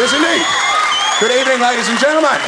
Yes, indeed. Good evening, ladies and gentlemen.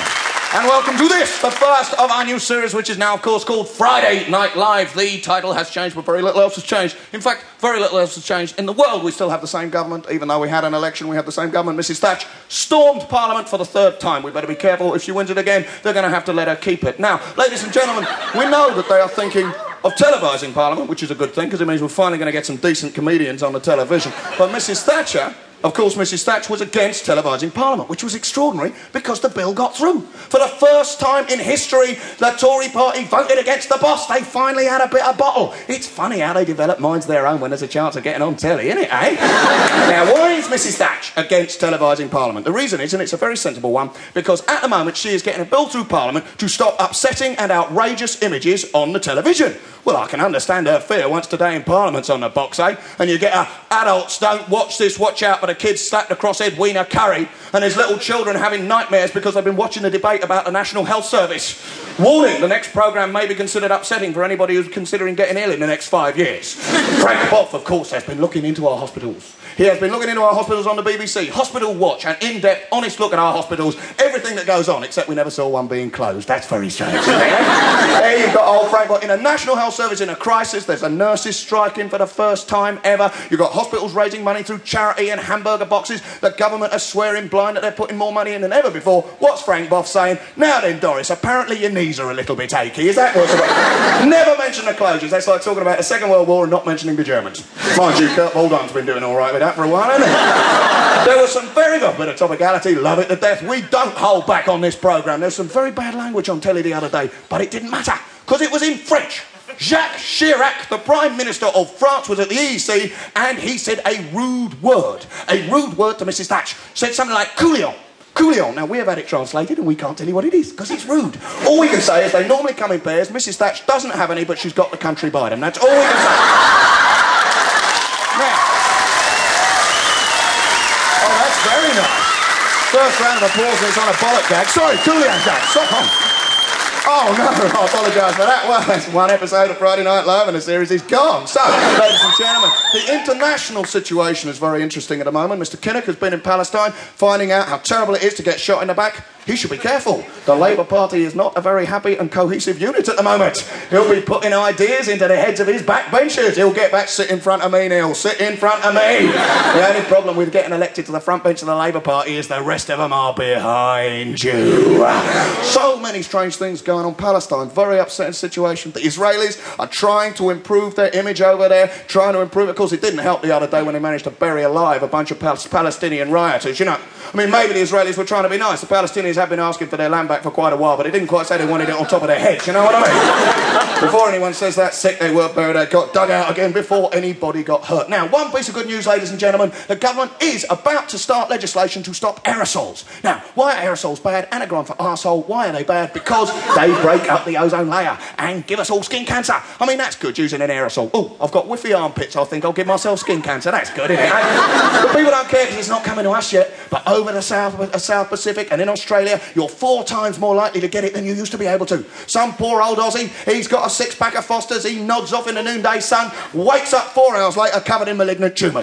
And welcome to this, the first of our new series, which is now, of course, called Friday Night Live. The title has changed, but very little else has changed. In fact, very little else has changed. In the world, we still have the same government. Even though we had an election, we have the same government. Mrs. Thatch stormed Parliament for the third time. We better be careful. If she wins it again, they're going to have to let her keep it. Now, ladies and gentlemen, we know that they are thinking of televising Parliament, which is a good thing because it means we're finally going to get some decent comedians on the television. But Mrs. Thatcher of course, Mrs Thatch was against televising Parliament, which was extraordinary because the bill got through. For the first time in history, the Tory party voted against the boss. They finally had a bit of bottle. It's funny how they develop minds of their own when there's a chance of getting on telly, isn't it, eh? now, why is Mrs Thatch against televising Parliament? The reason is, and it's a very sensible one, because at the moment she is getting a bill through Parliament to stop upsetting and outrageous images on the television. Well, I can understand her fear once today in Parliament's on the box, eh? And you get a adults don't watch this, watch out, but a kid slapped across Edwina Currie and his little children having nightmares because they've been watching the debate about the National Health Service. Warning, the next programme may be considered upsetting for anybody who's considering getting ill in the next five years. Frank Bough, of course, has been looking into our hospitals. He has been looking into our hospitals on the BBC. Hospital Watch, an in-depth, honest look at our hospitals, everything that goes on, except we never saw one being closed. That's very strange. there you've got old Frank in a National Health Service in a crisis. There's a nurses striking for the first time ever. You've got hospitals raising money through charity and hamburger boxes. The government are swearing blind that they're putting more money in than ever before. What's Frank Bough saying? Now then, Doris, apparently your knees are a little bit achy. Is that what's about? Never mention the closures. That's like talking about the Second World War and not mentioning the Germans. Mind you, Kurt Waldheim's been doing all right with that for a while, hasn't he? there was some very good bit of topicality, love it to death. We don't hold back on this programme. There's some very bad language on telly the other day, but it didn't matter, because it was in French. Jacques Chirac, the Prime Minister of France, was at the EC and he said a rude word. A rude word to Mrs. Thatch. Said something like, couillon. Couillon. Now, we have had it translated and we can't tell you what it is because it's rude. All we can say is they normally come in pairs. Mrs. Thatch doesn't have any, but she's got the country by them. That's all we can say. Oh, that's Very nice. First round of applause and it's on a bollock gag. Sorry, Coolio gag. Stop on. Oh no, I apologise for that. Well, that's one episode of Friday Night Live and the series is gone. So, ladies and gentlemen, the international situation is very interesting at the moment. Mr. Kinnock has been in Palestine finding out how terrible it is to get shot in the back he should be careful. The Labour Party is not a very happy and cohesive unit at the moment. He'll be putting ideas into the heads of his backbenchers. He'll get back, sit in front of me, Neil, sit in front of me. the only problem with getting elected to the front bench of the Labour Party is the rest of them are behind you. So many strange things going on. Palestine, very upsetting situation. The Israelis are trying to improve their image over there, trying to improve it. Of course, it didn't help the other day when they managed to bury alive a bunch of Palestinian rioters. You know, I mean, maybe the Israelis were trying to be nice. The Palestinians have been asking for their land back for quite a while, but they didn't quite say they wanted it on top of their heads. You know what I mean? Before anyone says that sick they were buried, they got dug out again before anybody got hurt. Now, one piece of good news, ladies and gentlemen, the government is about to start legislation to stop aerosols. Now, why are aerosols bad? Anagram for arsehole. Why are they bad? Because they break up the ozone layer and give us all skin cancer. I mean, that's good using an aerosol. Oh, I've got whiffy armpits. I think I'll give myself skin cancer. That's good, isn't it? but people don't care because it's not coming to us yet. But over the South, uh, South Pacific and in Australia, you're four times more likely to get it than you used to be able to. Some poor old Aussie, he's got a six pack of Fosters, he nods off in the noonday sun, wakes up four hours later covered in malignant tumours.